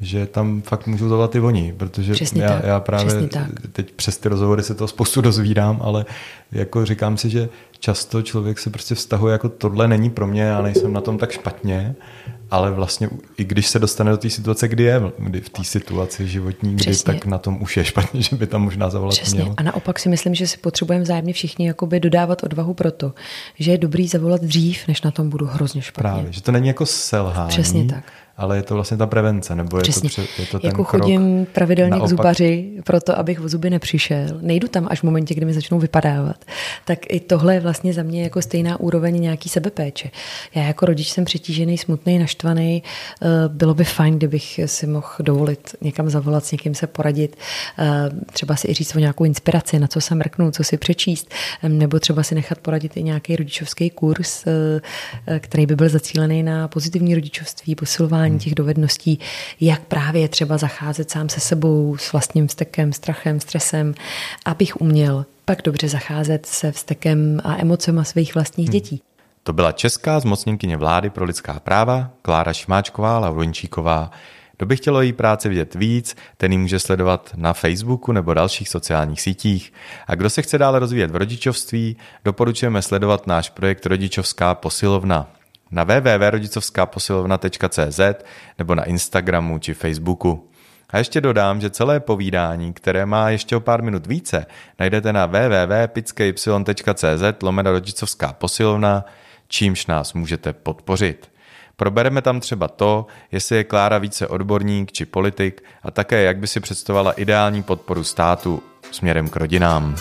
že tam fakt můžu zavolat i oni, protože přesně já, tak, já právě tak. teď přes ty rozhovory se to spoustu dozvídám, ale jako říkám si, že často člověk se prostě vztahuje jako tohle není pro mě, já nejsem na tom tak špatně ale vlastně i když se dostane do té situace, kdy je kdy v té situaci životní, kdy Přesně. tak na tom už je špatně, že by tam možná zavolat Přesně. měl. A naopak si myslím, že si potřebujeme vzájemně všichni jakoby dodávat odvahu pro to, že je dobrý zavolat dřív, než na tom budu hrozně špatně. Právě, že to není jako selhání, Přesně tak ale je to vlastně ta prevence, nebo je Přesně. to, je to ten Jako krok chodím pravidelně naopak. k zubaři, proto abych o zuby nepřišel. Nejdu tam až v momentě, kdy mi začnou vypadávat. Tak i tohle je vlastně za mě jako stejná úroveň nějaký sebepéče. Já jako rodič jsem přetížený, smutný, naštvaný. Eh, bylo by fajn, kdybych si mohl dovolit někam zavolat, s někým se poradit, eh, třeba si i říct o nějakou inspiraci, na co se mrknu, co si přečíst, nebo třeba si nechat poradit i nějaký rodičovský kurz, eh, který by byl zacílený na pozitivní rodičovství, posilování získávání těch dovedností, jak právě třeba zacházet sám se sebou, s vlastním vztekem, strachem, stresem, abych uměl pak dobře zacházet se vztekem a emocema svých vlastních hmm. dětí. To byla česká zmocněnkyně vlády pro lidská práva Klára Šimáčková Laurončíková. Kdo by chtělo její práci vidět víc, ten ji může sledovat na Facebooku nebo dalších sociálních sítích. A kdo se chce dále rozvíjet v rodičovství, doporučujeme sledovat náš projekt Rodičovská posilovna na www.rodicovskaposilovna.cz nebo na Instagramu či Facebooku. A ještě dodám, že celé povídání, které má ještě o pár minut více, najdete na www.pitsky.cz lomena rodičovská posilovna, čímž nás můžete podpořit. Probereme tam třeba to, jestli je Klára více odborník či politik a také jak by si představovala ideální podporu státu směrem k rodinám.